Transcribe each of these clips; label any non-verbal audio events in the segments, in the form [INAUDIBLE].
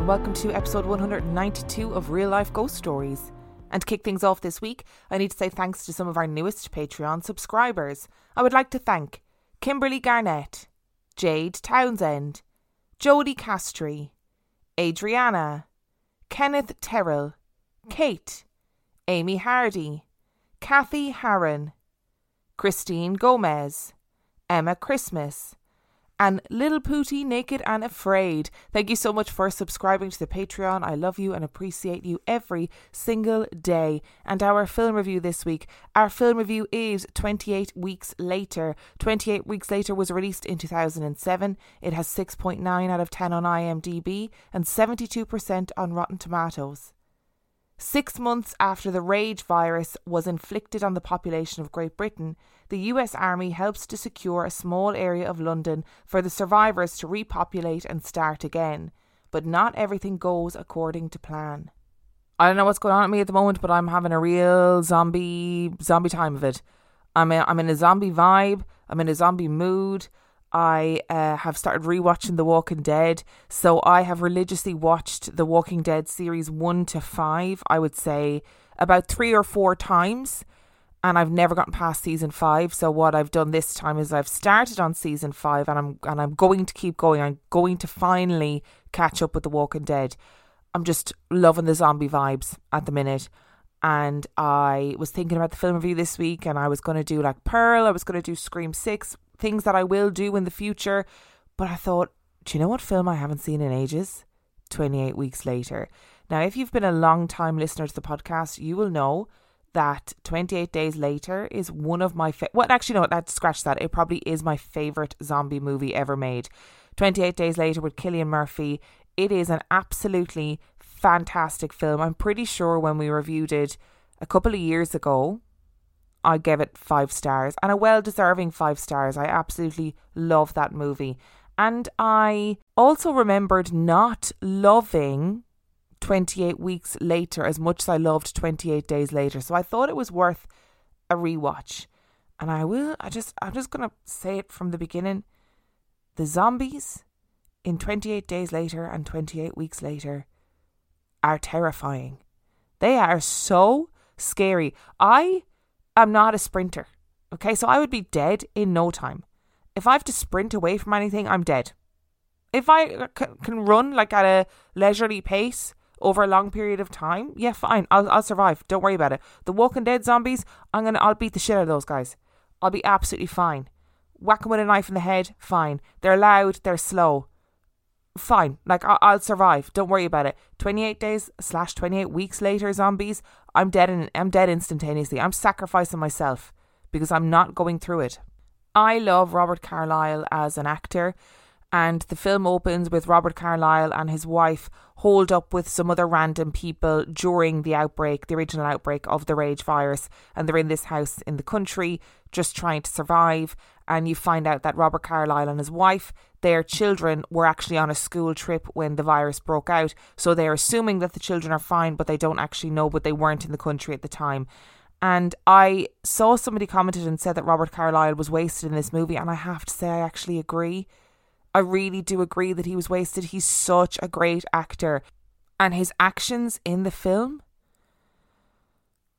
And welcome to episode 192 of Real Life Ghost Stories. And to kick things off this week, I need to say thanks to some of our newest Patreon subscribers. I would like to thank Kimberly Garnett, Jade Townsend, Jodie Castry, Adriana, Kenneth Terrell, Kate, Amy Hardy, Kathy Harron, Christine Gomez, Emma Christmas, and Little Pooty Naked and Afraid. Thank you so much for subscribing to the Patreon. I love you and appreciate you every single day. And our film review this week. Our film review is 28 Weeks Later. 28 Weeks Later was released in 2007. It has 6.9 out of 10 on IMDb and 72% on Rotten Tomatoes. Six months after the rage virus was inflicted on the population of Great Britain, the US Army helps to secure a small area of London for the survivors to repopulate and start again. But not everything goes according to plan. I don't know what's going on at me at the moment, but I'm having a real zombie zombie time of it. I'm a, I'm in a zombie vibe. I'm in a zombie mood. I uh, have started rewatching The Walking Dead. So I have religiously watched The Walking Dead series one to five, I would say about three or four times. And I've never gotten past season five. So what I've done this time is I've started on season five and I'm and I'm going to keep going. I'm going to finally catch up with The Walking Dead. I'm just loving the zombie vibes at the minute. And I was thinking about the film review this week and I was gonna do like Pearl, I was gonna do Scream Six, things that I will do in the future. But I thought, do you know what film I haven't seen in ages? 28 weeks later. Now, if you've been a long time listener to the podcast, you will know that 28 Days Later is one of my favorite. Well, actually, no, that scratch that. It probably is my favorite zombie movie ever made. 28 Days Later with Cillian Murphy. It is an absolutely fantastic film. I'm pretty sure when we reviewed it a couple of years ago, I gave it five stars and a well deserving five stars. I absolutely love that movie. And I also remembered not loving 28 weeks later as much as I loved 28 days later. So I thought it was worth a rewatch. And I will, I just, I'm just going to say it from the beginning. The zombies in 28 days later and 28 weeks later are terrifying. They are so scary. I am not a sprinter. Okay, so I would be dead in no time. If I have to sprint away from anything, I'm dead. If I uh, can run like at a leisurely pace over a long period of time, yeah, fine, I'll, I'll survive. Don't worry about it. The Walking Dead zombies, I'm gonna, I'll beat the shit out of those guys. I'll be absolutely fine. Whack them with a knife in the head, fine. They're loud, they're slow fine. Like I- will survive. Don't worry about it. Twenty eight days slash twenty eight weeks later, zombies. I'm dead. In, I'm dead instantaneously. I'm sacrificing myself because I'm not going through it. I love Robert Carlyle as an actor. And the film opens with Robert Carlyle and his wife holed up with some other random people during the outbreak, the original outbreak of the rage virus. And they're in this house in the country just trying to survive. And you find out that Robert Carlyle and his wife, their children, were actually on a school trip when the virus broke out. So they're assuming that the children are fine, but they don't actually know, but they weren't in the country at the time. And I saw somebody commented and said that Robert Carlyle was wasted in this movie. And I have to say, I actually agree I really do agree that he was wasted. He's such a great actor. And his actions in the film,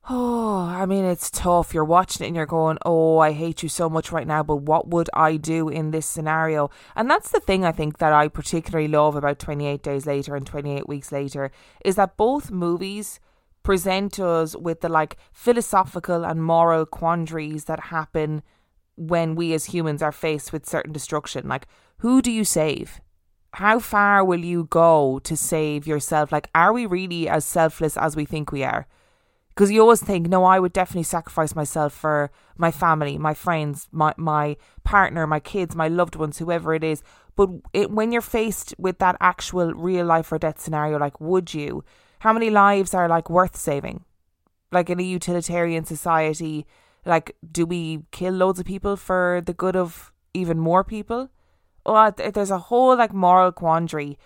Oh, I mean, it's tough. You're watching it and you're going, oh, I hate you so much right now, but what would I do in this scenario? And that's the thing I think that I particularly love about 28 Days Later and 28 Weeks Later is that both movies present us with the like philosophical and moral quandaries that happen when we as humans are faced with certain destruction. Like, who do you save? How far will you go to save yourself? Like, are we really as selfless as we think we are? Because you always think, no, I would definitely sacrifice myself for my family, my friends, my, my partner, my kids, my loved ones, whoever it is. But it, when you're faced with that actual real life or death scenario, like, would you? How many lives are like worth saving? Like in a utilitarian society, like, do we kill loads of people for the good of even more people? Well, there's a whole like moral quandary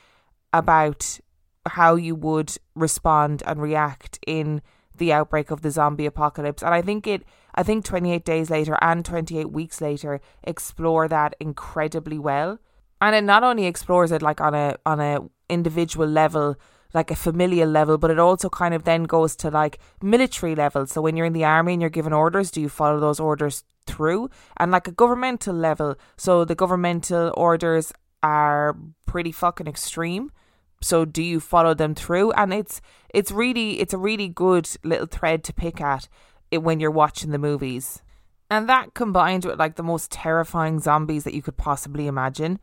about how you would respond and react in the outbreak of the zombie apocalypse. And I think it I think 28 days later and 28 weeks later explore that incredibly well. And it not only explores it like on a on a individual level, like a familial level, but it also kind of then goes to like military level. So when you're in the army and you're given orders, do you follow those orders through? And like a governmental level, so the governmental orders are pretty fucking extreme. So do you follow them through? And it's it's really it's a really good little thread to pick at it when you're watching the movies. And that combined with like the most terrifying zombies that you could possibly imagine.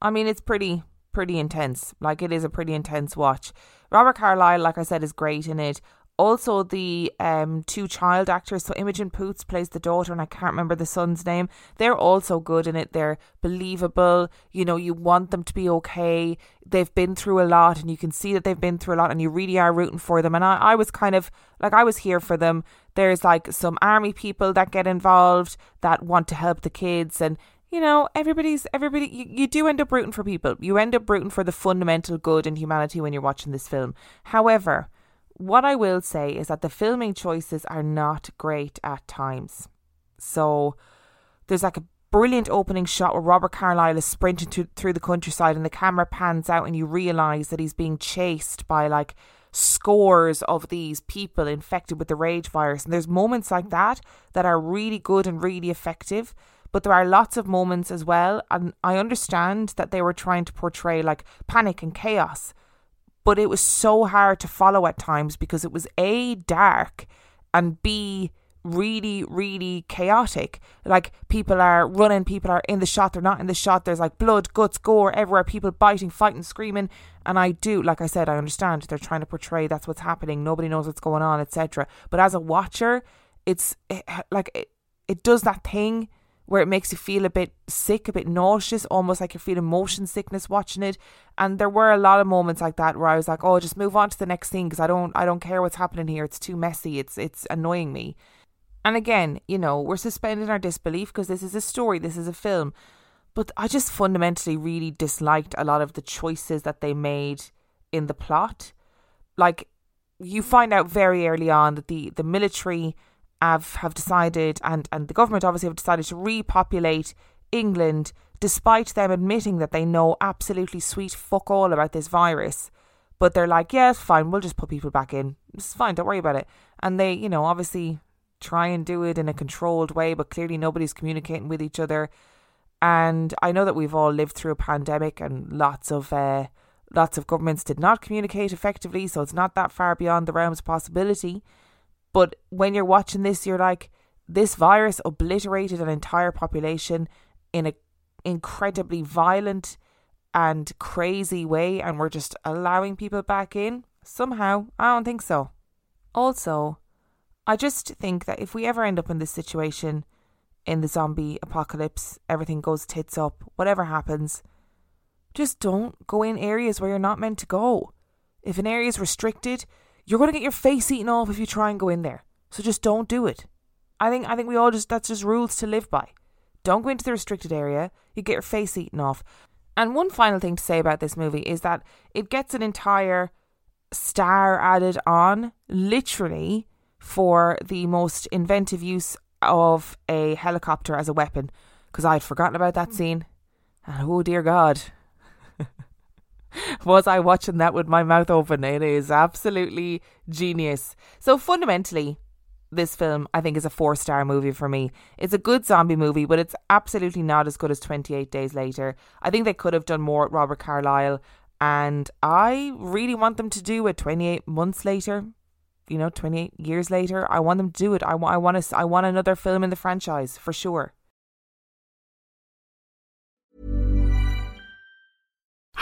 I mean it's pretty pretty intense. Like it is a pretty intense watch. Robert carlyle like i said is great in it also the um two child actors so imogen poots plays the daughter and i can't remember the son's name. They're also good in it. They're believable. You know you want them to be okay. They've been through a lot and you can see that they've been through a lot and you really are rooting for them. And i, I was kind of like i was here for them. There's like some army people that get involved that want to help the kids and you know everybody's everybody you, you do end up rooting for people. You end up rooting for the fundamental good in humanity when you're watching this film. However what I will say is that the filming choices are not great at times. So there's like a brilliant opening shot where Robert Carlyle is sprinting to, through the countryside and the camera pans out and you realise that he's being chased by like scores of these people infected with the rage virus. And there's moments like that that are really good and really effective. But there are lots of moments as well. And I understand that they were trying to portray like panic and chaos but it was so hard to follow at times because it was A, dark, and B, really, really chaotic. Like people are running, people are in the shot, they're not in the shot. There's like blood, guts, gore everywhere, people biting, fighting, screaming. And I do, like I said, I understand they're trying to portray that's what's happening. Nobody knows what's going on, etc. But as a watcher, it's it, like it, it does that thing where it makes you feel a bit sick, a bit nauseous, almost like you're feeling motion sickness watching it. And there were a lot of moments like that where I was like, "Oh, just move on to the next scene because I don't, I don't care what's happening here. It's too messy. It's, it's annoying me." And again, you know, we're suspending our disbelief because this is a story, this is a film. But I just fundamentally really disliked a lot of the choices that they made in the plot. Like, you find out very early on that the the military have have decided and and the government obviously have decided to repopulate England despite them admitting that they know absolutely sweet fuck all about this virus. But they're like, yeah, fine. We'll just put people back in. It's fine. Don't worry about it. And they, you know, obviously try and do it in a controlled way, but clearly nobody's communicating with each other. And I know that we've all lived through a pandemic, and lots of uh, lots of governments did not communicate effectively. So it's not that far beyond the realms of possibility. But when you're watching this, you're like, this virus obliterated an entire population in a incredibly violent and crazy way, and we're just allowing people back in? Somehow, I don't think so. Also, I just think that if we ever end up in this situation in the zombie apocalypse, everything goes tits up, whatever happens, just don't go in areas where you're not meant to go. If an area is restricted, you're going to get your face eaten off if you try and go in there. So just don't do it. I think I think we all just that's just rules to live by. Don't go into the restricted area. You get your face eaten off. And one final thing to say about this movie is that it gets an entire star added on, literally, for the most inventive use of a helicopter as a weapon. Because I'd forgotten about that hmm. scene. And oh dear God, [LAUGHS] was I watching that with my mouth open? It is absolutely genius. So fundamentally, this film, I think, is a four star movie for me. It's a good zombie movie, but it's absolutely not as good as 28 Days Later. I think they could have done more Robert Carlyle, and I really want them to do it 28 months later. You know, 28 years later, I want them to do it. I want, I want, to, I want another film in the franchise for sure.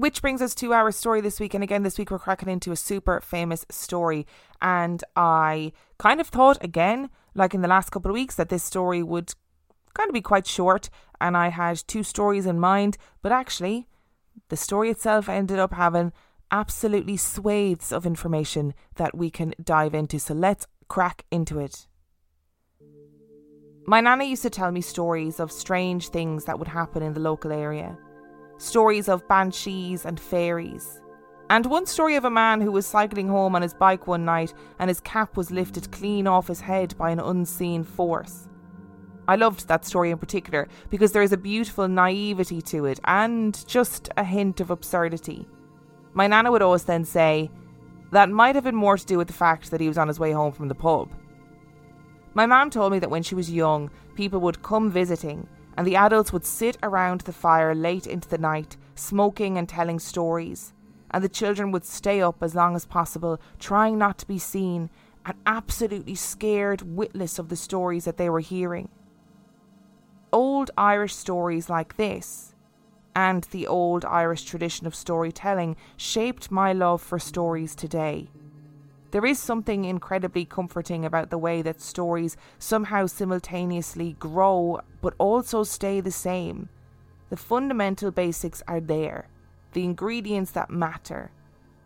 Which brings us to our story this week. And again, this week we're cracking into a super famous story. And I kind of thought, again, like in the last couple of weeks, that this story would kind of be quite short. And I had two stories in mind. But actually, the story itself ended up having absolutely swathes of information that we can dive into. So let's crack into it. My nana used to tell me stories of strange things that would happen in the local area stories of banshees and fairies. And one story of a man who was cycling home on his bike one night and his cap was lifted clean off his head by an unseen force. I loved that story in particular because there is a beautiful naivety to it and just a hint of absurdity. My nana would always then say, that might have been more to do with the fact that he was on his way home from the pub. My mum told me that when she was young, people would come visiting and the adults would sit around the fire late into the night, smoking and telling stories, and the children would stay up as long as possible, trying not to be seen, and absolutely scared, witless of the stories that they were hearing. Old Irish stories like this, and the old Irish tradition of storytelling, shaped my love for stories today. There is something incredibly comforting about the way that stories somehow simultaneously grow but also stay the same. The fundamental basics are there, the ingredients that matter.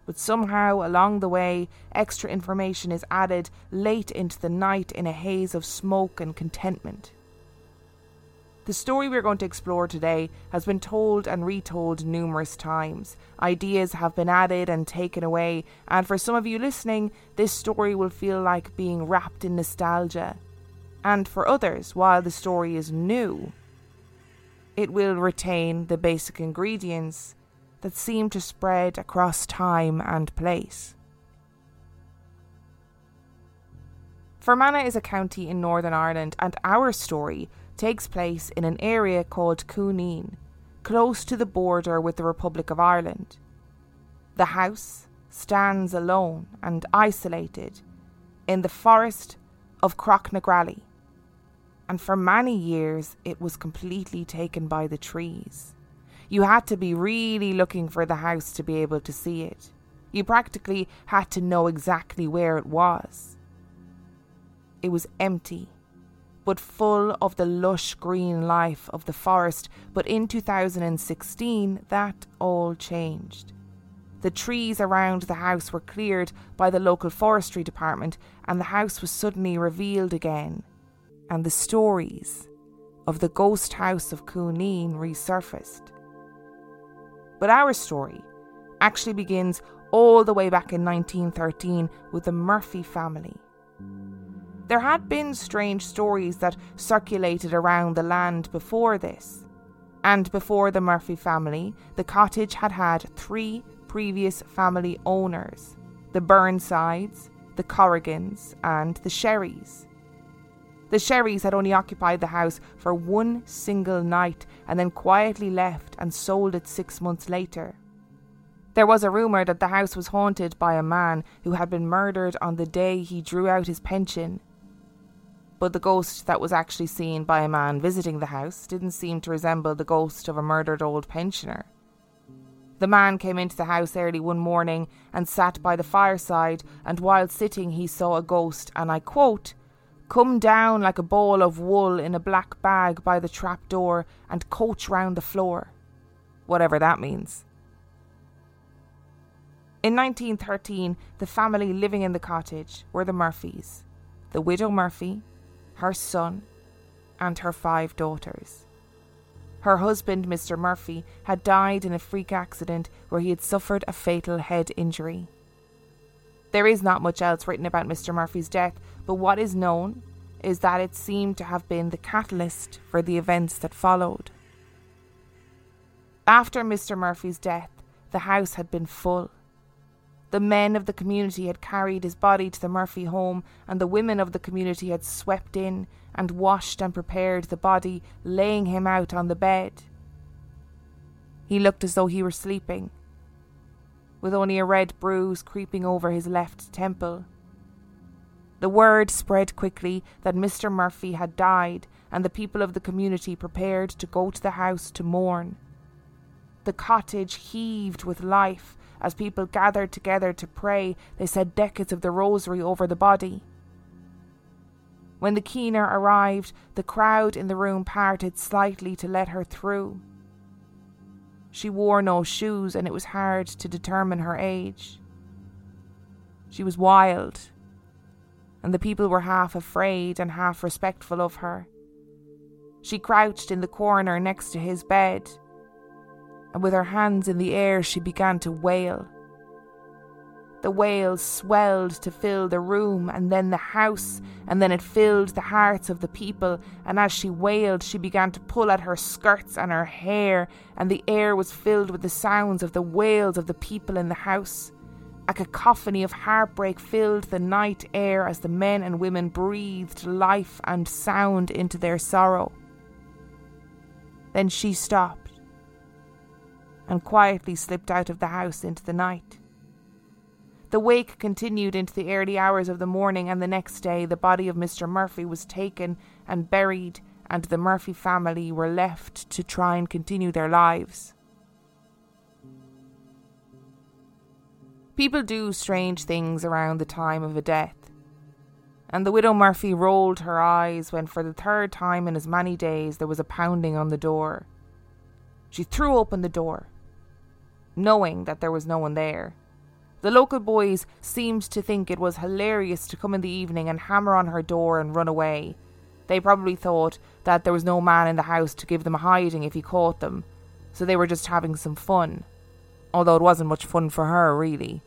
But somehow along the way, extra information is added late into the night in a haze of smoke and contentment. The story we're going to explore today has been told and retold numerous times. Ideas have been added and taken away, and for some of you listening, this story will feel like being wrapped in nostalgia. And for others, while the story is new, it will retain the basic ingredients that seem to spread across time and place. Fermanagh is a county in Northern Ireland, and our story takes place in an area called Cooneen, close to the border with the Republic of Ireland. The house stands alone and isolated in the forest of Crochnagrally, and for many years it was completely taken by the trees. You had to be really looking for the house to be able to see it. You practically had to know exactly where it was. It was empty but full of the lush green life of the forest. But in 2016, that all changed. The trees around the house were cleared by the local forestry department, and the house was suddenly revealed again. And the stories of the ghost house of Cooneen resurfaced. But our story actually begins all the way back in 1913 with the Murphy family. There had been strange stories that circulated around the land before this. And before the Murphy family, the cottage had had three previous family owners the Burnsides, the Corrigans, and the Sherrys. The Sherrys had only occupied the house for one single night and then quietly left and sold it six months later. There was a rumour that the house was haunted by a man who had been murdered on the day he drew out his pension. But the ghost that was actually seen by a man visiting the house didn't seem to resemble the ghost of a murdered old pensioner. The man came into the house early one morning and sat by the fireside, and while sitting, he saw a ghost, and I quote, come down like a ball of wool in a black bag by the trap door and coach round the floor. Whatever that means. In 1913, the family living in the cottage were the Murphys the widow Murphy, her son, and her five daughters. Her husband, Mr. Murphy, had died in a freak accident where he had suffered a fatal head injury. There is not much else written about Mr. Murphy's death, but what is known is that it seemed to have been the catalyst for the events that followed. After Mr. Murphy's death, the house had been full. The men of the community had carried his body to the Murphy home, and the women of the community had swept in and washed and prepared the body, laying him out on the bed. He looked as though he were sleeping, with only a red bruise creeping over his left temple. The word spread quickly that Mr. Murphy had died, and the people of the community prepared to go to the house to mourn. The cottage heaved with life as people gathered together to pray, they said decades of the rosary over the body. When the keener arrived, the crowd in the room parted slightly to let her through. She wore no shoes, and it was hard to determine her age. She was wild, and the people were half afraid and half respectful of her. She crouched in the corner next to his bed and with her hands in the air she began to wail. The wail swelled to fill the room and then the house, and then it filled the hearts of the people. And as she wailed, she began to pull at her skirts and her hair, and the air was filled with the sounds of the wails of the people in the house. A cacophony of heartbreak filled the night air as the men and women breathed life and sound into their sorrow. Then she stopped and quietly slipped out of the house into the night. The wake continued into the early hours of the morning, and the next day the body of Mr. Murphy was taken and buried, and the Murphy family were left to try and continue their lives. People do strange things around the time of a death, and the widow Murphy rolled her eyes when, for the third time in as many days, there was a pounding on the door. She threw open the door knowing that there was no one there. The local boys seemed to think it was hilarious to come in the evening and hammer on her door and run away. They probably thought that there was no man in the house to give them a hiding if he caught them, so they were just having some fun. Although it wasn't much fun for her, really.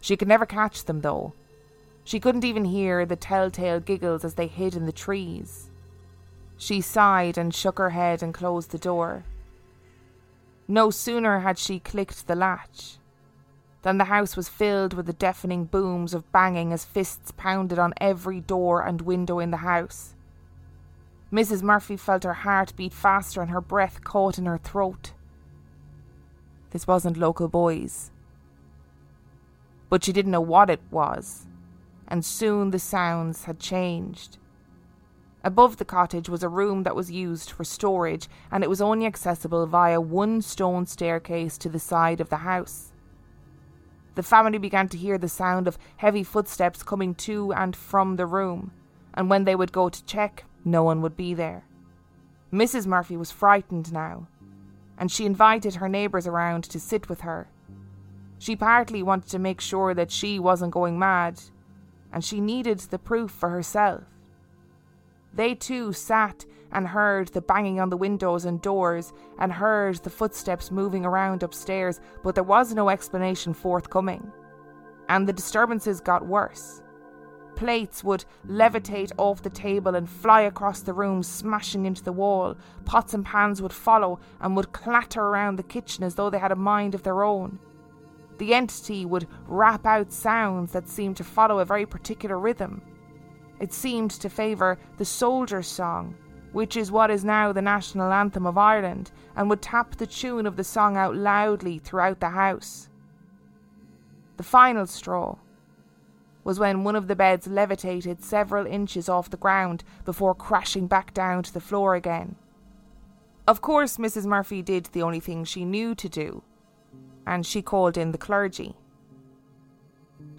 She could never catch them, though. She couldn't even hear the telltale giggles as they hid in the trees. She sighed and shook her head and closed the door. No sooner had she clicked the latch than the house was filled with the deafening booms of banging as fists pounded on every door and window in the house. Mrs. Murphy felt her heart beat faster and her breath caught in her throat. This wasn't local boys. But she didn't know what it was, and soon the sounds had changed. Above the cottage was a room that was used for storage, and it was only accessible via one stone staircase to the side of the house. The family began to hear the sound of heavy footsteps coming to and from the room, and when they would go to check, no one would be there. Mrs. Murphy was frightened now, and she invited her neighbours around to sit with her. She partly wanted to make sure that she wasn't going mad, and she needed the proof for herself. They too sat and heard the banging on the windows and doors and heard the footsteps moving around upstairs, but there was no explanation forthcoming. And the disturbances got worse. Plates would levitate off the table and fly across the room, smashing into the wall. Pots and pans would follow and would clatter around the kitchen as though they had a mind of their own. The entity would rap out sounds that seemed to follow a very particular rhythm. It seemed to favour the soldier's song, which is what is now the national anthem of Ireland, and would tap the tune of the song out loudly throughout the house. The final straw was when one of the beds levitated several inches off the ground before crashing back down to the floor again. Of course, Mrs. Murphy did the only thing she knew to do, and she called in the clergy.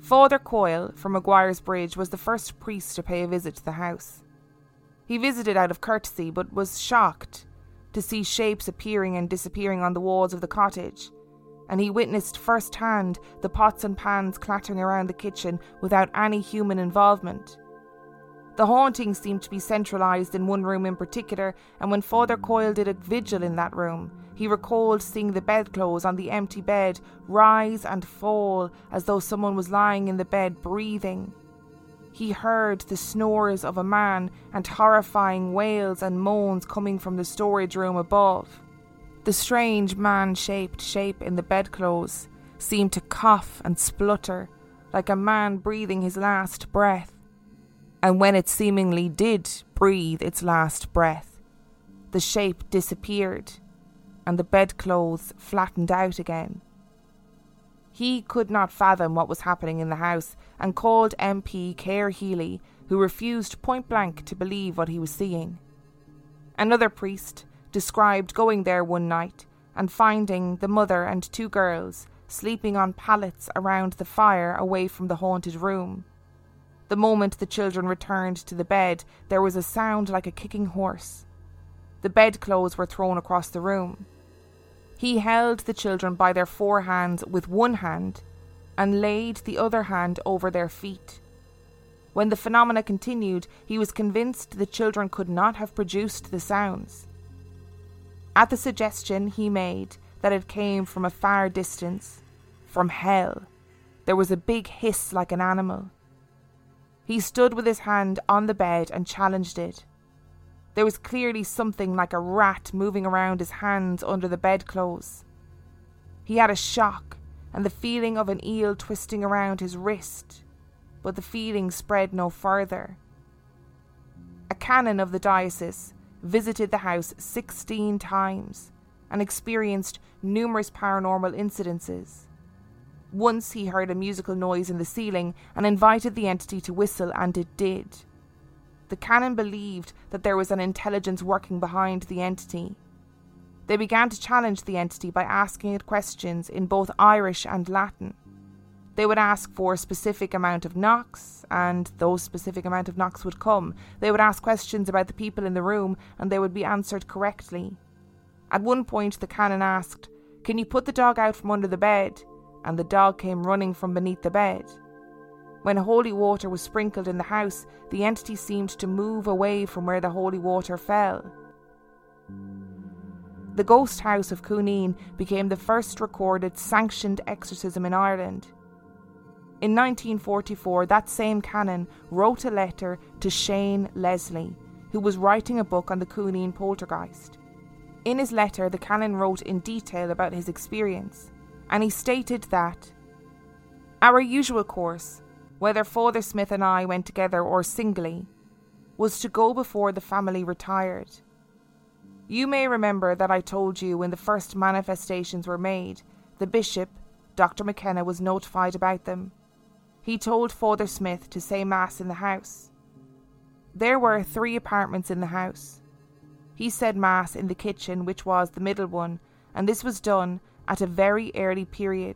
Father Coyle from Maguire's Bridge was the first priest to pay a visit to the house. He visited out of courtesy, but was shocked to see shapes appearing and disappearing on the walls of the cottage, and he witnessed firsthand the pots and pans clattering around the kitchen without any human involvement. The haunting seemed to be centralised in one room in particular, and when Father Coyle did a vigil in that room, he recalled seeing the bedclothes on the empty bed rise and fall as though someone was lying in the bed breathing. He heard the snores of a man and horrifying wails and moans coming from the storage room above. The strange man shaped shape in the bedclothes seemed to cough and splutter like a man breathing his last breath. And when it seemingly did breathe its last breath, the shape disappeared and the bedclothes flattened out again. He could not fathom what was happening in the house and called MP Cahir Healy, who refused point blank to believe what he was seeing. Another priest described going there one night and finding the mother and two girls sleeping on pallets around the fire away from the haunted room. The moment the children returned to the bed, there was a sound like a kicking horse. The bedclothes were thrown across the room. He held the children by their four hands with one hand and laid the other hand over their feet. When the phenomena continued, he was convinced the children could not have produced the sounds. At the suggestion he made that it came from a far distance, from hell, there was a big hiss like an animal. He stood with his hand on the bed and challenged it. There was clearly something like a rat moving around his hands under the bedclothes. He had a shock and the feeling of an eel twisting around his wrist, but the feeling spread no further. A canon of the diocese visited the house 16 times and experienced numerous paranormal incidences. Once he heard a musical noise in the ceiling and invited the entity to whistle, and it did the canon believed that there was an intelligence working behind the entity. They began to challenge the entity by asking it questions in both Irish and Latin. They would ask for a specific amount of knocks, and those specific amount of knocks would come. They would ask questions about the people in the room, and they would be answered correctly. At one point, the canon asked, Can you put the dog out from under the bed? And the dog came running from beneath the bed. When holy water was sprinkled in the house, the entity seemed to move away from where the holy water fell. The ghost house of Cooneen became the first recorded sanctioned exorcism in Ireland. In 1944, that same canon wrote a letter to Shane Leslie, who was writing a book on the Cooneen poltergeist. In his letter, the canon wrote in detail about his experience, and he stated that Our usual course whether Father Smith and I went together or singly, was to go before the family retired. You may remember that I told you when the first manifestations were made, the bishop, Dr. McKenna, was notified about them. He told Father Smith to say Mass in the house. There were three apartments in the house. He said Mass in the kitchen, which was the middle one, and this was done at a very early period.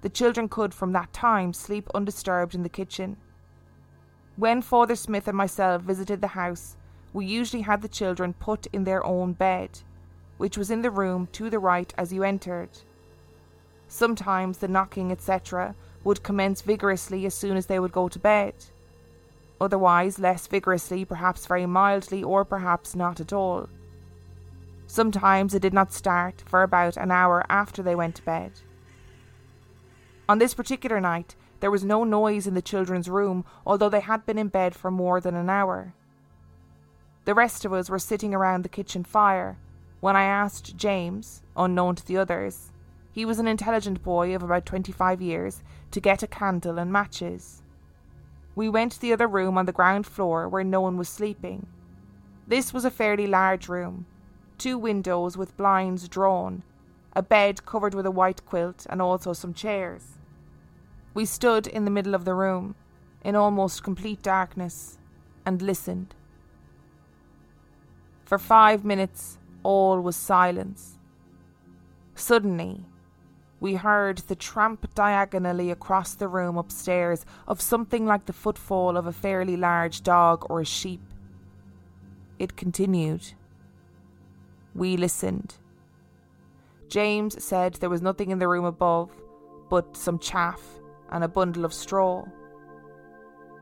The children could, from that time, sleep undisturbed in the kitchen. When Father Smith and myself visited the house, we usually had the children put in their own bed, which was in the room to the right as you entered. Sometimes the knocking, etc., would commence vigorously as soon as they would go to bed. Otherwise, less vigorously, perhaps very mildly, or perhaps not at all. Sometimes it did not start for about an hour after they went to bed. On this particular night, there was no noise in the children's room, although they had been in bed for more than an hour. The rest of us were sitting around the kitchen fire when I asked James, unknown to the others, he was an intelligent boy of about 25 years, to get a candle and matches. We went to the other room on the ground floor where no one was sleeping. This was a fairly large room, two windows with blinds drawn, a bed covered with a white quilt, and also some chairs. We stood in the middle of the room, in almost complete darkness, and listened. For five minutes, all was silence. Suddenly, we heard the tramp diagonally across the room upstairs of something like the footfall of a fairly large dog or a sheep. It continued. We listened. James said there was nothing in the room above but some chaff and a bundle of straw.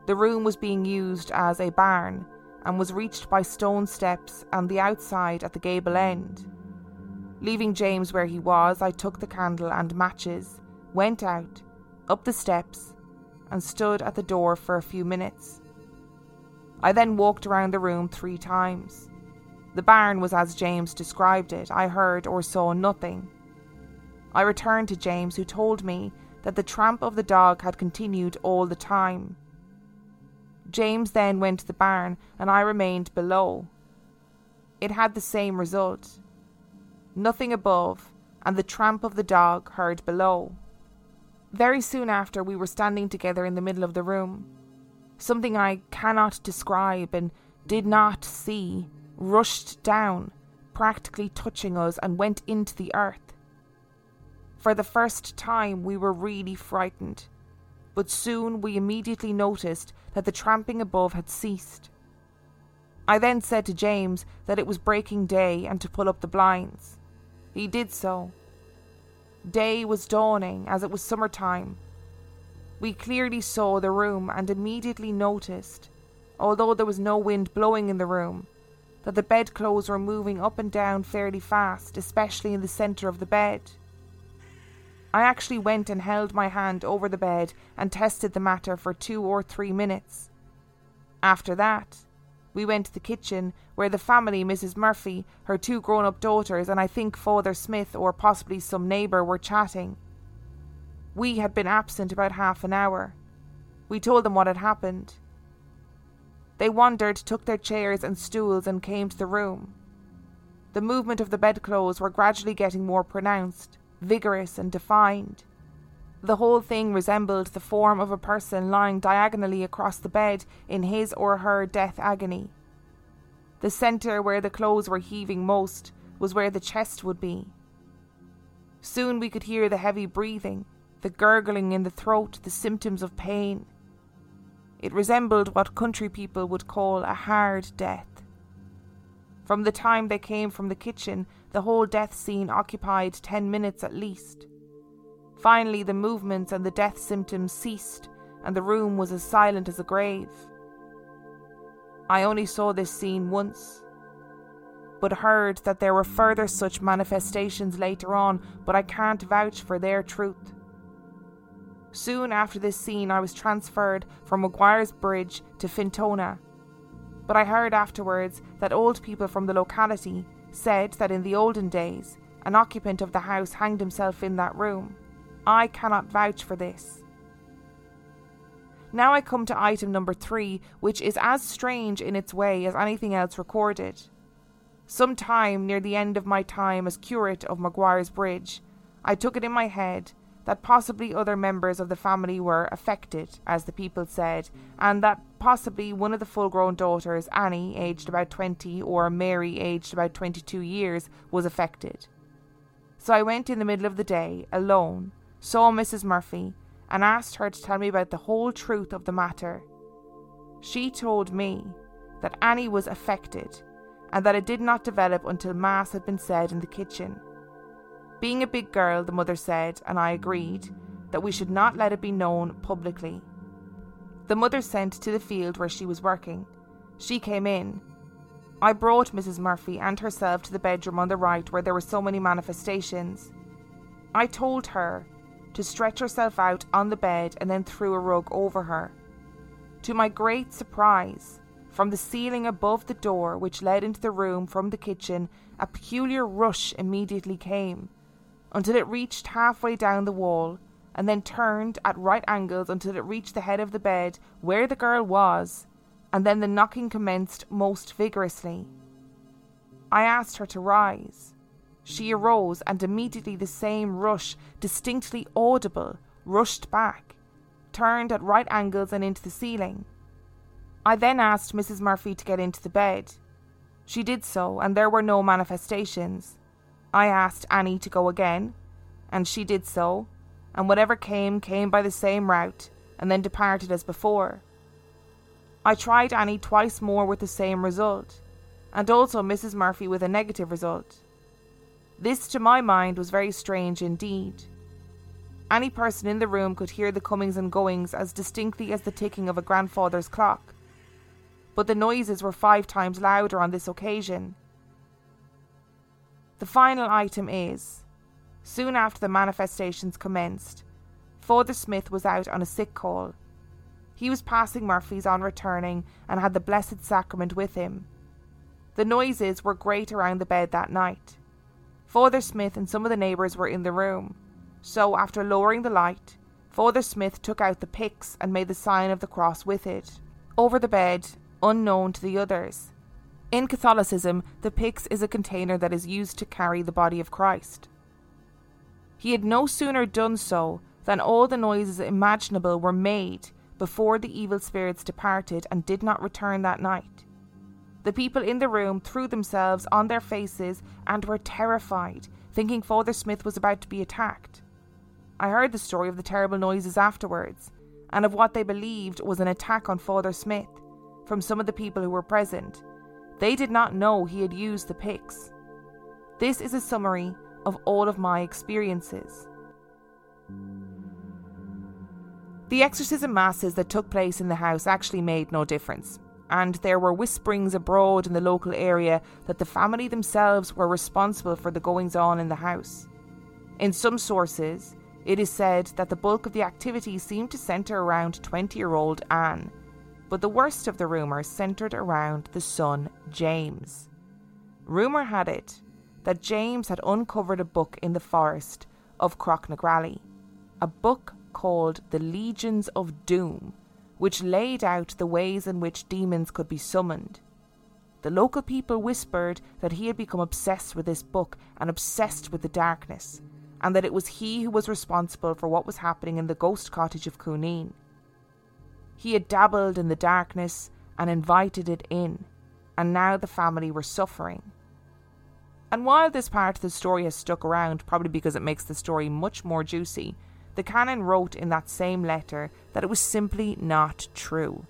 The room was being used as a barn and was reached by stone steps and the outside at the gable end. Leaving James where he was, I took the candle and matches, went out, up the steps, and stood at the door for a few minutes. I then walked around the room three times. The barn was as James described it. I heard or saw nothing. I returned to James, who told me that the tramp of the dog had continued all the time. James then went to the barn, and I remained below. It had the same result. Nothing above, and the tramp of the dog heard below. Very soon after, we were standing together in the middle of the room. Something I cannot describe and did not see rushed down, practically touching us, and went into the earth. For the first time, we were really frightened, but soon we immediately noticed that the tramping above had ceased. I then said to James that it was breaking day and to pull up the blinds. He did so. Day was dawning as it was summer time. We clearly saw the room and immediately noticed, although there was no wind blowing in the room, that the bedclothes were moving up and down fairly fast, especially in the centre of the bed. I actually went and held my hand over the bed and tested the matter for two or three minutes. After that, we went to the kitchen where the family, Mrs. Murphy, her two grown up daughters, and I think Father Smith or possibly some neighbour were chatting. We had been absent about half an hour. We told them what had happened. They wandered, took their chairs and stools, and came to the room. The movement of the bedclothes were gradually getting more pronounced, vigorous, and defined. The whole thing resembled the form of a person lying diagonally across the bed in his or her death agony. The centre where the clothes were heaving most was where the chest would be. Soon we could hear the heavy breathing, the gurgling in the throat, the symptoms of pain. It resembled what country people would call a hard death. From the time they came from the kitchen, the whole death scene occupied ten minutes at least. Finally, the movements and the death symptoms ceased, and the room was as silent as a grave. I only saw this scene once, but heard that there were further such manifestations later on, but I can't vouch for their truth. Soon after this scene, I was transferred from Maguire's Bridge to Fintona. But I heard afterwards that old people from the locality said that in the olden days, an occupant of the house hanged himself in that room. I cannot vouch for this. Now I come to item number three, which is as strange in its way as anything else recorded. Some time near the end of my time as curate of Maguire's Bridge, I took it in my head that possibly other members of the family were affected, as the people said, and that possibly one of the full grown daughters, Annie, aged about 20, or Mary, aged about 22 years, was affected. So I went in the middle of the day, alone, saw Mrs. Murphy, and asked her to tell me about the whole truth of the matter. She told me that Annie was affected and that it did not develop until Mass had been said in the kitchen. Being a big girl, the mother said, and I agreed, that we should not let it be known publicly. The mother sent to the field where she was working. She came in. I brought Mrs. Murphy and herself to the bedroom on the right where there were so many manifestations. I told her to stretch herself out on the bed and then threw a rug over her. To my great surprise, from the ceiling above the door which led into the room from the kitchen, a peculiar rush immediately came until it reached halfway down the wall, and then turned at right angles until it reached the head of the bed where the girl was, and then the knocking commenced most vigorously. I asked her to rise. She arose, and immediately the same rush, distinctly audible, rushed back, turned at right angles and into the ceiling. I then asked Mrs. Murphy to get into the bed. She did so, and there were no manifestations. I asked Annie to go again, and she did so, and whatever came, came by the same route, and then departed as before. I tried Annie twice more with the same result, and also Mrs. Murphy with a negative result. This, to my mind, was very strange indeed. Any person in the room could hear the comings and goings as distinctly as the ticking of a grandfather's clock but the noises were five times louder on this occasion. The final item is soon after the manifestations commenced, Father Smith was out on a sick call. He was passing Murphy's on returning and had the Blessed Sacrament with him. The noises were great around the bed that night. Father Smith and some of the neighbours were in the room, so after lowering the light, Father Smith took out the pyx and made the sign of the cross with it. Over the bed, unknown to the others. In Catholicism, the pyx is a container that is used to carry the body of Christ. He had no sooner done so than all the noises imaginable were made before the evil spirits departed and did not return that night. The people in the room threw themselves on their faces and were terrified, thinking Father Smith was about to be attacked. I heard the story of the terrible noises afterwards, and of what they believed was an attack on Father Smith from some of the people who were present. They did not know he had used the pyx. This is a summary of all of my experiences. The exorcism masses that took place in the house actually made no difference, and there were whisperings abroad in the local area that the family themselves were responsible for the goings on in the house. In some sources, it is said that the bulk of the activity seemed to centre around 20 year old Anne, but the worst of the rumours centred around the son James. Rumour had it that James had uncovered a book in the forest of Crocknagrally, a book called The Legions of Doom, which laid out the ways in which demons could be summoned. The local people whispered that he had become obsessed with this book and obsessed with the darkness, and that it was he who was responsible for what was happening in the ghost cottage of Cooneen. He had dabbled in the darkness and invited it in, and now the family were suffering. And while this part of the story has stuck around, probably because it makes the story much more juicy, the canon wrote in that same letter that it was simply not true.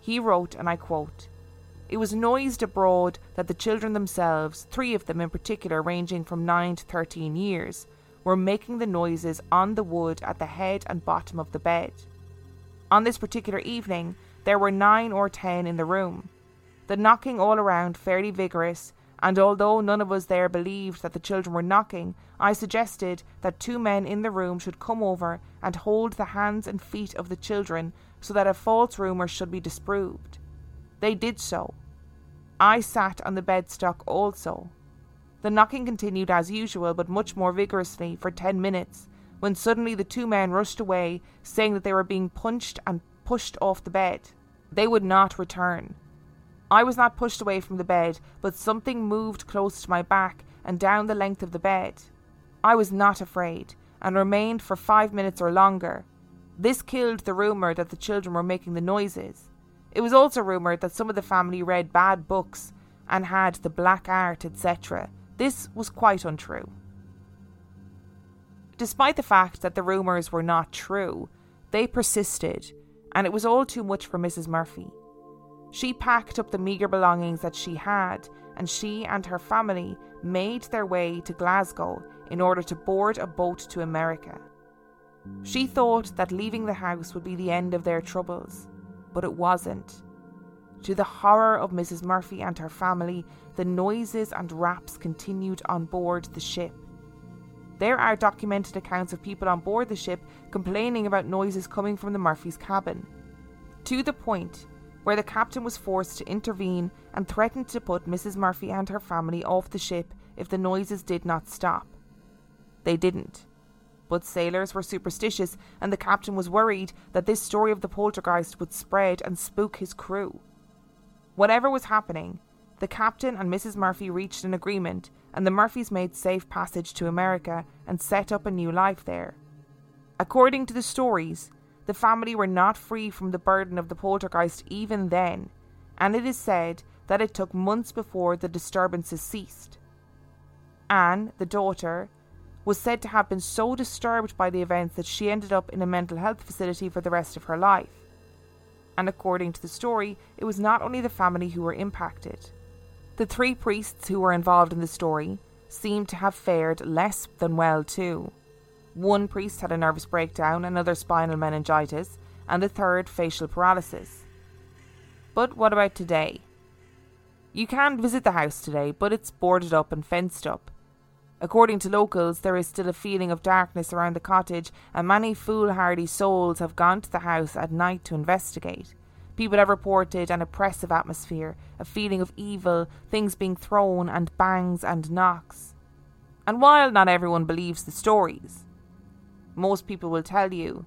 He wrote, and I quote, It was noised abroad that the children themselves, three of them in particular, ranging from 9 to 13 years, were making the noises on the wood at the head and bottom of the bed. On this particular evening, there were nine or ten in the room. The knocking all around fairly vigorous, and although none of us there believed that the children were knocking, I suggested that two men in the room should come over and hold the hands and feet of the children so that a false rumour should be disproved. They did so. I sat on the bedstock also. The knocking continued as usual, but much more vigorously, for ten minutes, when suddenly the two men rushed away, saying that they were being punched and pushed off the bed. They would not return. I was not pushed away from the bed, but something moved close to my back and down the length of the bed. I was not afraid, and remained for five minutes or longer. This killed the rumour that the children were making the noises. It was also rumoured that some of the family read bad books and had the black art, etc. This was quite untrue. Despite the fact that the rumours were not true, they persisted, and it was all too much for Mrs. Murphy. She packed up the meagre belongings that she had, and she and her family made their way to Glasgow in order to board a boat to America. She thought that leaving the house would be the end of their troubles, but it wasn't. To the horror of Mrs. Murphy and her family, the noises and raps continued on board the ship. There are documented accounts of people on board the ship complaining about noises coming from the Murphys' cabin, to the point where the captain was forced to intervene and threatened to put Mrs. Murphy and her family off the ship if the noises did not stop. They didn't. But sailors were superstitious, and the captain was worried that this story of the poltergeist would spread and spook his crew. Whatever was happening, the captain and Mrs. Murphy reached an agreement and the Murphys made safe passage to America and set up a new life there. According to the stories, the family were not free from the burden of the poltergeist even then, and it is said that it took months before the disturbances ceased. Anne, the daughter, was said to have been so disturbed by the events that she ended up in a mental health facility for the rest of her life. And according to the story, it was not only the family who were impacted. The three priests who were involved in the story seemed to have fared less than well too. One priest had a nervous breakdown, another spinal meningitis, and the third facial paralysis. But what about today? You can visit the house today, but it's boarded up and fenced up. According to locals, there is still a feeling of darkness around the cottage, and many foolhardy souls have gone to the house at night to investigate. People have reported an oppressive atmosphere, a feeling of evil, things being thrown, and bangs and knocks. And while not everyone believes the stories, most people will tell you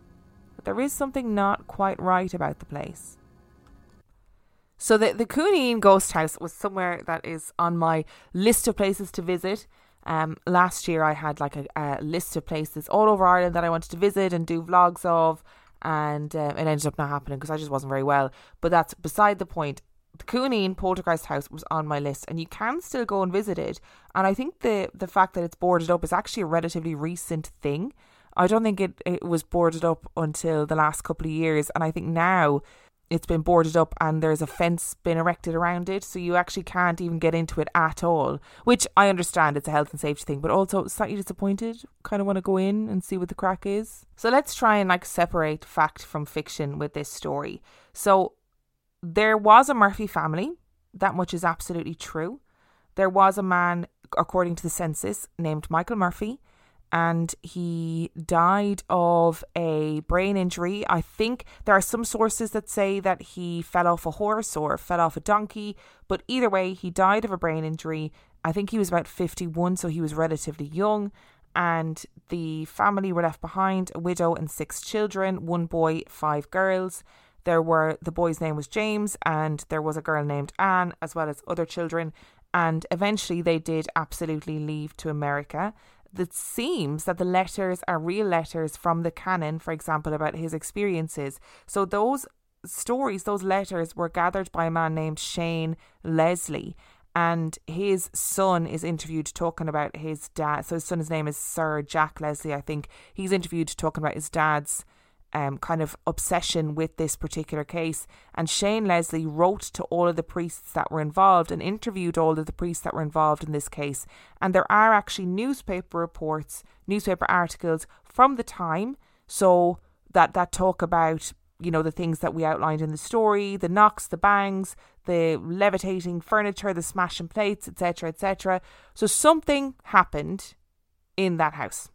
that there is something not quite right about the place. So the the Ghost House was somewhere that is on my list of places to visit. Um, last year I had like a, a, list of places all over Ireland that I wanted to visit and do vlogs of, and um, it ended up not happening because I just wasn't very well. But that's beside the point. The Cooneen Poltergeist House was on my list, and you can still go and visit it. And I think the the fact that it's boarded up is actually a relatively recent thing. I don't think it, it was boarded up until the last couple of years, and I think now it's been boarded up and there's a fence been erected around it, so you actually can't even get into it at all. Which I understand it's a health and safety thing, but also slightly disappointed. Kind of want to go in and see what the crack is. So let's try and like separate fact from fiction with this story. So there was a Murphy family. That much is absolutely true. There was a man, according to the census, named Michael Murphy and he died of a brain injury. I think there are some sources that say that he fell off a horse or fell off a donkey, but either way, he died of a brain injury. I think he was about 51, so he was relatively young. And the family were left behind a widow and six children one boy, five girls. There were the boy's name was James, and there was a girl named Anne, as well as other children. And eventually, they did absolutely leave to America it seems that the letters are real letters from the canon, for example, about his experiences. So those stories, those letters were gathered by a man named Shane Leslie. And his son is interviewed talking about his dad. So his son's name is Sir Jack Leslie, I think. He's interviewed talking about his dad's um, kind of obsession with this particular case. And Shane Leslie wrote to all of the priests that were involved and interviewed all of the priests that were involved in this case. And there are actually newspaper reports, newspaper articles from the time, so that that talk about you know the things that we outlined in the story, the knocks, the bangs, the levitating furniture, the smashing plates, etc., etc. So something happened in that house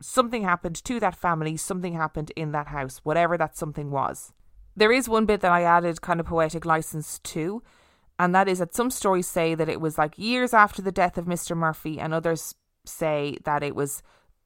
something happened to that family, something happened in that house, whatever that something was. There is one bit that I added kind of poetic license to, and that is that some stories say that it was like years after the death of Mr. Murphy, and others say that it was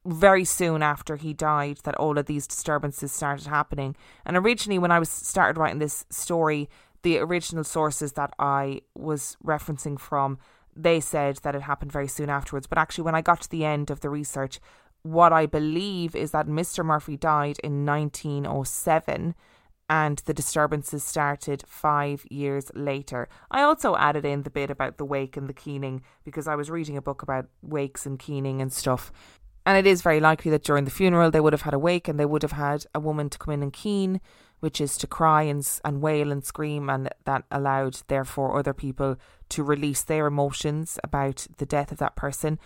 very soon after he died that all of these disturbances started happening. And originally, when I was started writing this story, the original sources that I was referencing from, they said that it happened very soon afterwards. But actually, when I got to the end of the research, what I believe is that Mr. Murphy died in 1907 and the disturbances started five years later. I also added in the bit about the wake and the keening because I was reading a book about wakes and keening and stuff. And it is very likely that during the funeral they would have had a wake and they would have had a woman to come in and keen, which is to cry and, and wail and scream, and that allowed, therefore, other people to release their emotions about the death of that person.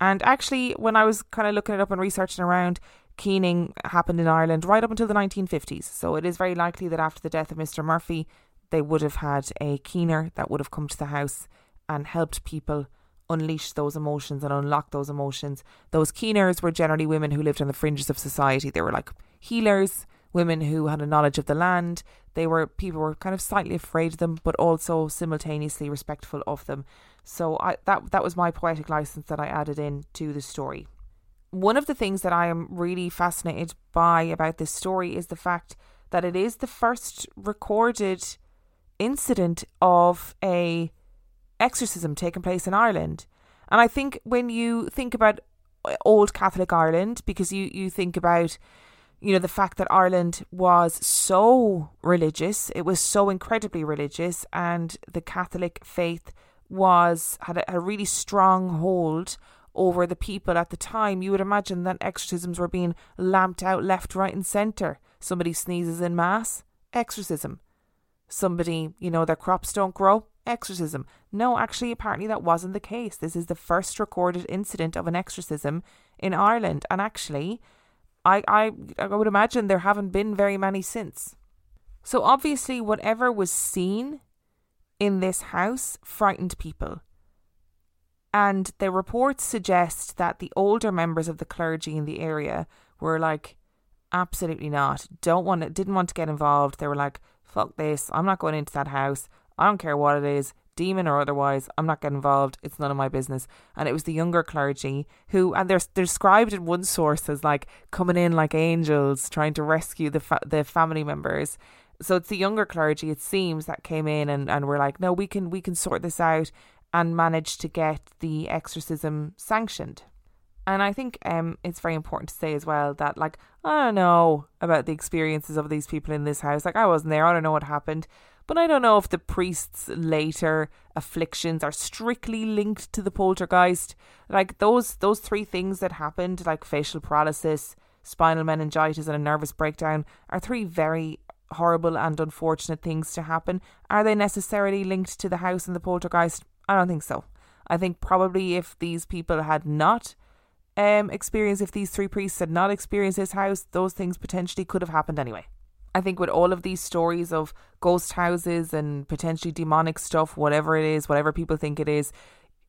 And actually, when I was kind of looking it up and researching around, keening happened in Ireland right up until the 1950s. So it is very likely that after the death of Mr. Murphy, they would have had a keener that would have come to the house and helped people unleash those emotions and unlock those emotions. Those keeners were generally women who lived on the fringes of society. They were like healers, women who had a knowledge of the land. They were people were kind of slightly afraid of them, but also simultaneously respectful of them. So I, that that was my poetic license that I added in to the story. One of the things that I am really fascinated by about this story is the fact that it is the first recorded incident of a exorcism taking place in Ireland. And I think when you think about old Catholic Ireland, because you, you think about you know, the fact that Ireland was so religious, it was so incredibly religious, and the Catholic faith was had a, a really strong hold over the people at the time. You would imagine that exorcisms were being lamped out left, right, and centre. Somebody sneezes in mass, exorcism. Somebody, you know, their crops don't grow, exorcism. No, actually, apparently that wasn't the case. This is the first recorded incident of an exorcism in Ireland, and actually, I, I, I would imagine there haven't been very many since. So obviously, whatever was seen in this house frightened people. And the reports suggest that the older members of the clergy in the area were like, absolutely not. Don't want to, didn't want to get involved. They were like, fuck this. I'm not going into that house. I don't care what it is demon or otherwise, I'm not getting involved. It's none of my business. And it was the younger clergy who, and they're, they're described in one source as like coming in like angels, trying to rescue the fa- the family members. So it's the younger clergy, it seems, that came in and, and were like, no, we can we can sort this out, and managed to get the exorcism sanctioned. And I think um, it's very important to say as well that, like, I don't know about the experiences of these people in this house. Like, I wasn't there. I don't know what happened. But I don't know if the priest's later afflictions are strictly linked to the poltergeist. Like those those three things that happened, like facial paralysis, spinal meningitis, and a nervous breakdown, are three very horrible and unfortunate things to happen. Are they necessarily linked to the house and the poltergeist? I don't think so. I think probably if these people had not um, experienced, if these three priests had not experienced this house, those things potentially could have happened anyway. I think with all of these stories of ghost houses and potentially demonic stuff, whatever it is, whatever people think it is,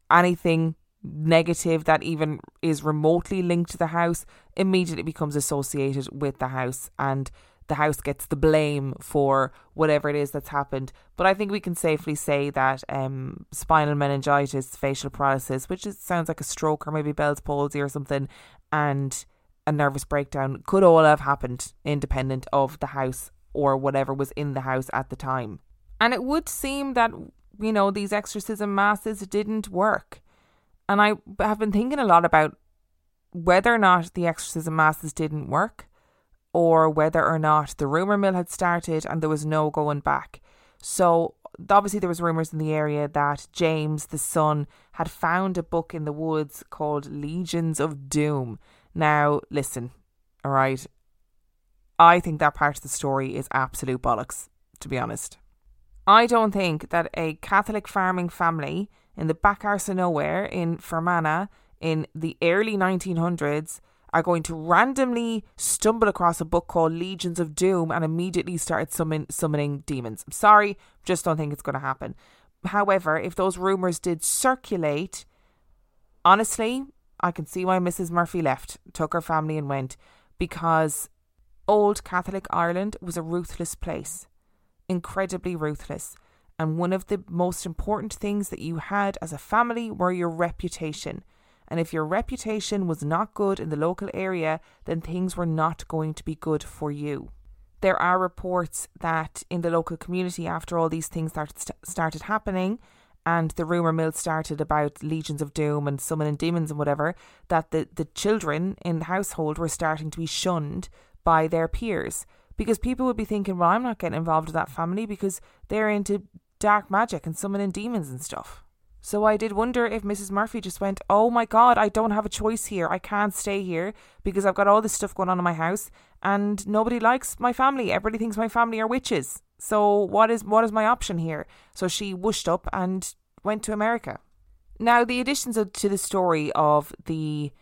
anything negative that even is remotely linked to the house immediately becomes associated with the house and the house gets the blame for whatever it is that's happened. But I think we can safely say that um, spinal meningitis, facial paralysis, which is, sounds like a stroke or maybe Bell's palsy or something, and a nervous breakdown could all have happened independent of the house or whatever was in the house at the time. And it would seem that, you know, these exorcism masses didn't work. And I have been thinking a lot about whether or not the exorcism masses didn't work or whether or not the rumour mill had started and there was no going back. So obviously there was rumours in the area that James, the son, had found a book in the woods called Legions of Doom now, listen, all right. I think that part of the story is absolute bollocks, to be honest. I don't think that a Catholic farming family in the back arse of nowhere in Fermanagh in the early 1900s are going to randomly stumble across a book called Legions of Doom and immediately start summon, summoning demons. I'm sorry, just don't think it's going to happen. However, if those rumours did circulate, honestly, I can see why Mrs. Murphy left, took her family and went, because old Catholic Ireland was a ruthless place, incredibly ruthless. And one of the most important things that you had as a family were your reputation. And if your reputation was not good in the local area, then things were not going to be good for you. There are reports that in the local community, after all these things started, started happening, and the rumour mill started about legions of doom and summoning demons and whatever, that the, the children in the household were starting to be shunned by their peers. Because people would be thinking, well, I'm not getting involved with that family because they're into dark magic and summoning demons and stuff. So I did wonder if Mrs. Murphy just went, Oh my God, I don't have a choice here. I can't stay here because I've got all this stuff going on in my house and nobody likes my family. Everybody thinks my family are witches. So what is what is my option here? So she whooshed up and went to America. Now the additions to the story of the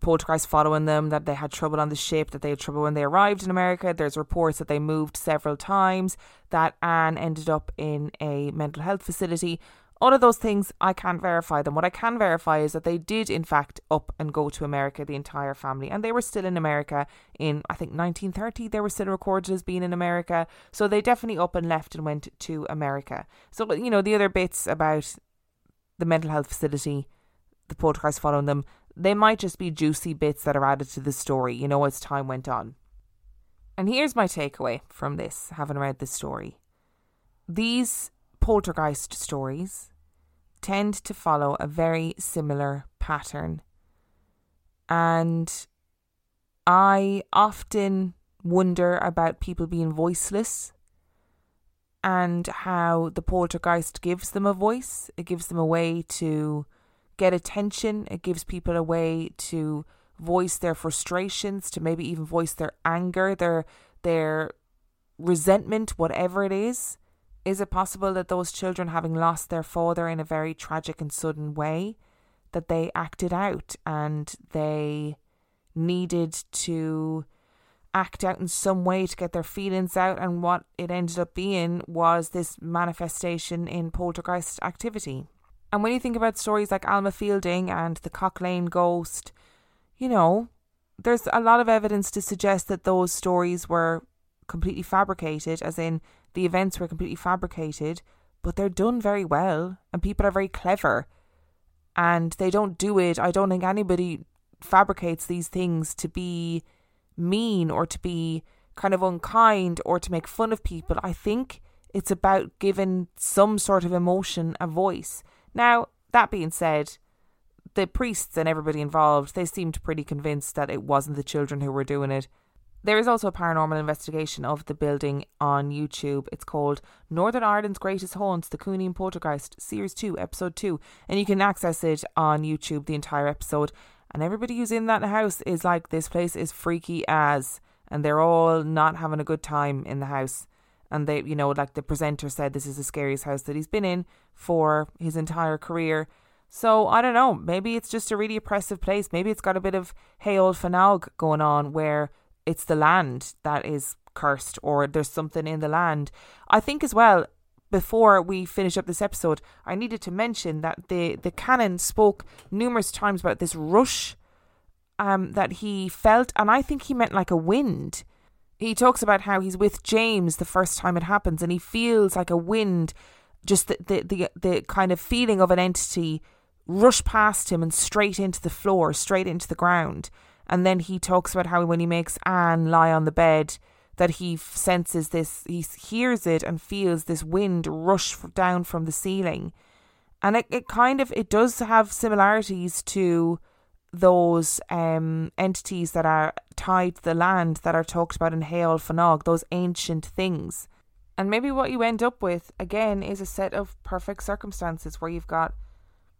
poltergeist following them, that they had trouble on the ship, that they had trouble when they arrived in America. There's reports that they moved several times, that Anne ended up in a mental health facility. All of those things, I can't verify them. What I can verify is that they did, in fact, up and go to America, the entire family. And they were still in America in, I think, 1930. They were still recorded as being in America. So they definitely up and left and went to America. So, you know, the other bits about the mental health facility, the poltergeist following them, they might just be juicy bits that are added to the story, you know, as time went on. And here's my takeaway from this, having read this story. These poltergeist stories tend to follow a very similar pattern. And I often wonder about people being voiceless and how the poltergeist gives them a voice. It gives them a way to get attention, it gives people a way to voice their frustrations, to maybe even voice their anger, their their resentment, whatever it is. Is it possible that those children, having lost their father in a very tragic and sudden way, that they acted out and they needed to act out in some way to get their feelings out, and what it ended up being was this manifestation in poltergeist activity. And when you think about stories like Alma Fielding and the Cock Lane ghost, you know, there's a lot of evidence to suggest that those stories were completely fabricated, as in the events were completely fabricated, but they're done very well, and people are very clever. And they don't do it, I don't think anybody fabricates these things to be mean or to be kind of unkind or to make fun of people. I think it's about giving some sort of emotion a voice. Now, that being said, the priests and everybody involved, they seemed pretty convinced that it wasn't the children who were doing it. There is also a paranormal investigation of the building on YouTube. It's called Northern Ireland's Greatest Haunts, The Cooneen Poltergeist, Series 2, Episode 2. And you can access it on YouTube, the entire episode. And everybody who's in that house is like, this place is freaky as. And they're all not having a good time in the house. And they, you know, like the presenter said, this is the scariest house that he's been in for his entire career. So I don't know. Maybe it's just a really oppressive place. Maybe it's got a bit of Heol Fanog going on where it's the land that is cursed or there's something in the land. I think as well, before we finish up this episode, I needed to mention that the, the canon spoke numerous times about this rush um, that he felt, and I think he meant like a wind. He talks about how he's with James the first time it happens, and he feels like a wind, just the, the, the, the kind of feeling of an entity rush past him and straight into the floor, straight into the ground. And then he talks about how when he makes Anne lie on the bed, that he senses this, he hears it and feels this wind rush down from the ceiling. And it, it kind of, it does have similarities to those um, entities that are tied to the land that are talked about in Heol Fanog, those ancient things. And maybe what you end up with, again, is a set of perfect circumstances where you've got,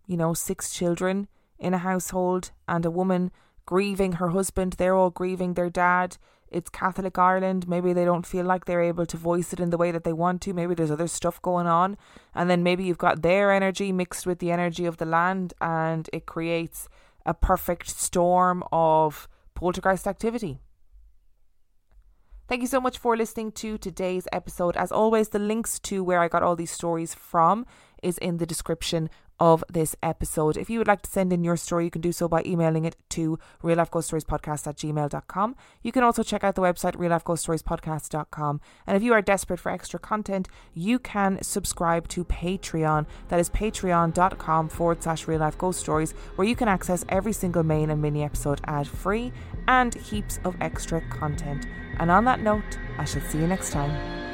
you know, six children in a household and a woman grieving her husband. They're all grieving their dad. It's Catholic Ireland. Maybe they don't feel like they're able to voice it in the way that they want to. Maybe there's other stuff going on. And then maybe you've got their energy mixed with the energy of the land, and it creates a perfect storm of poltergeist activity. Thank you so much for listening to today's episode. As always, the links to where I got all these stories from is in the description of this episode. If you would like to send in your story, you can do so by emailing it to real life ghost stories podcast at. You can also check out the website real life ghost stories. And if you are desperate for extra content, you can subscribe to Patreon. That is patreon.com forward slash real life ghost stories, where you can access every single main and mini episode ad free and heaps of extra content. And on that note, I shall see you next time.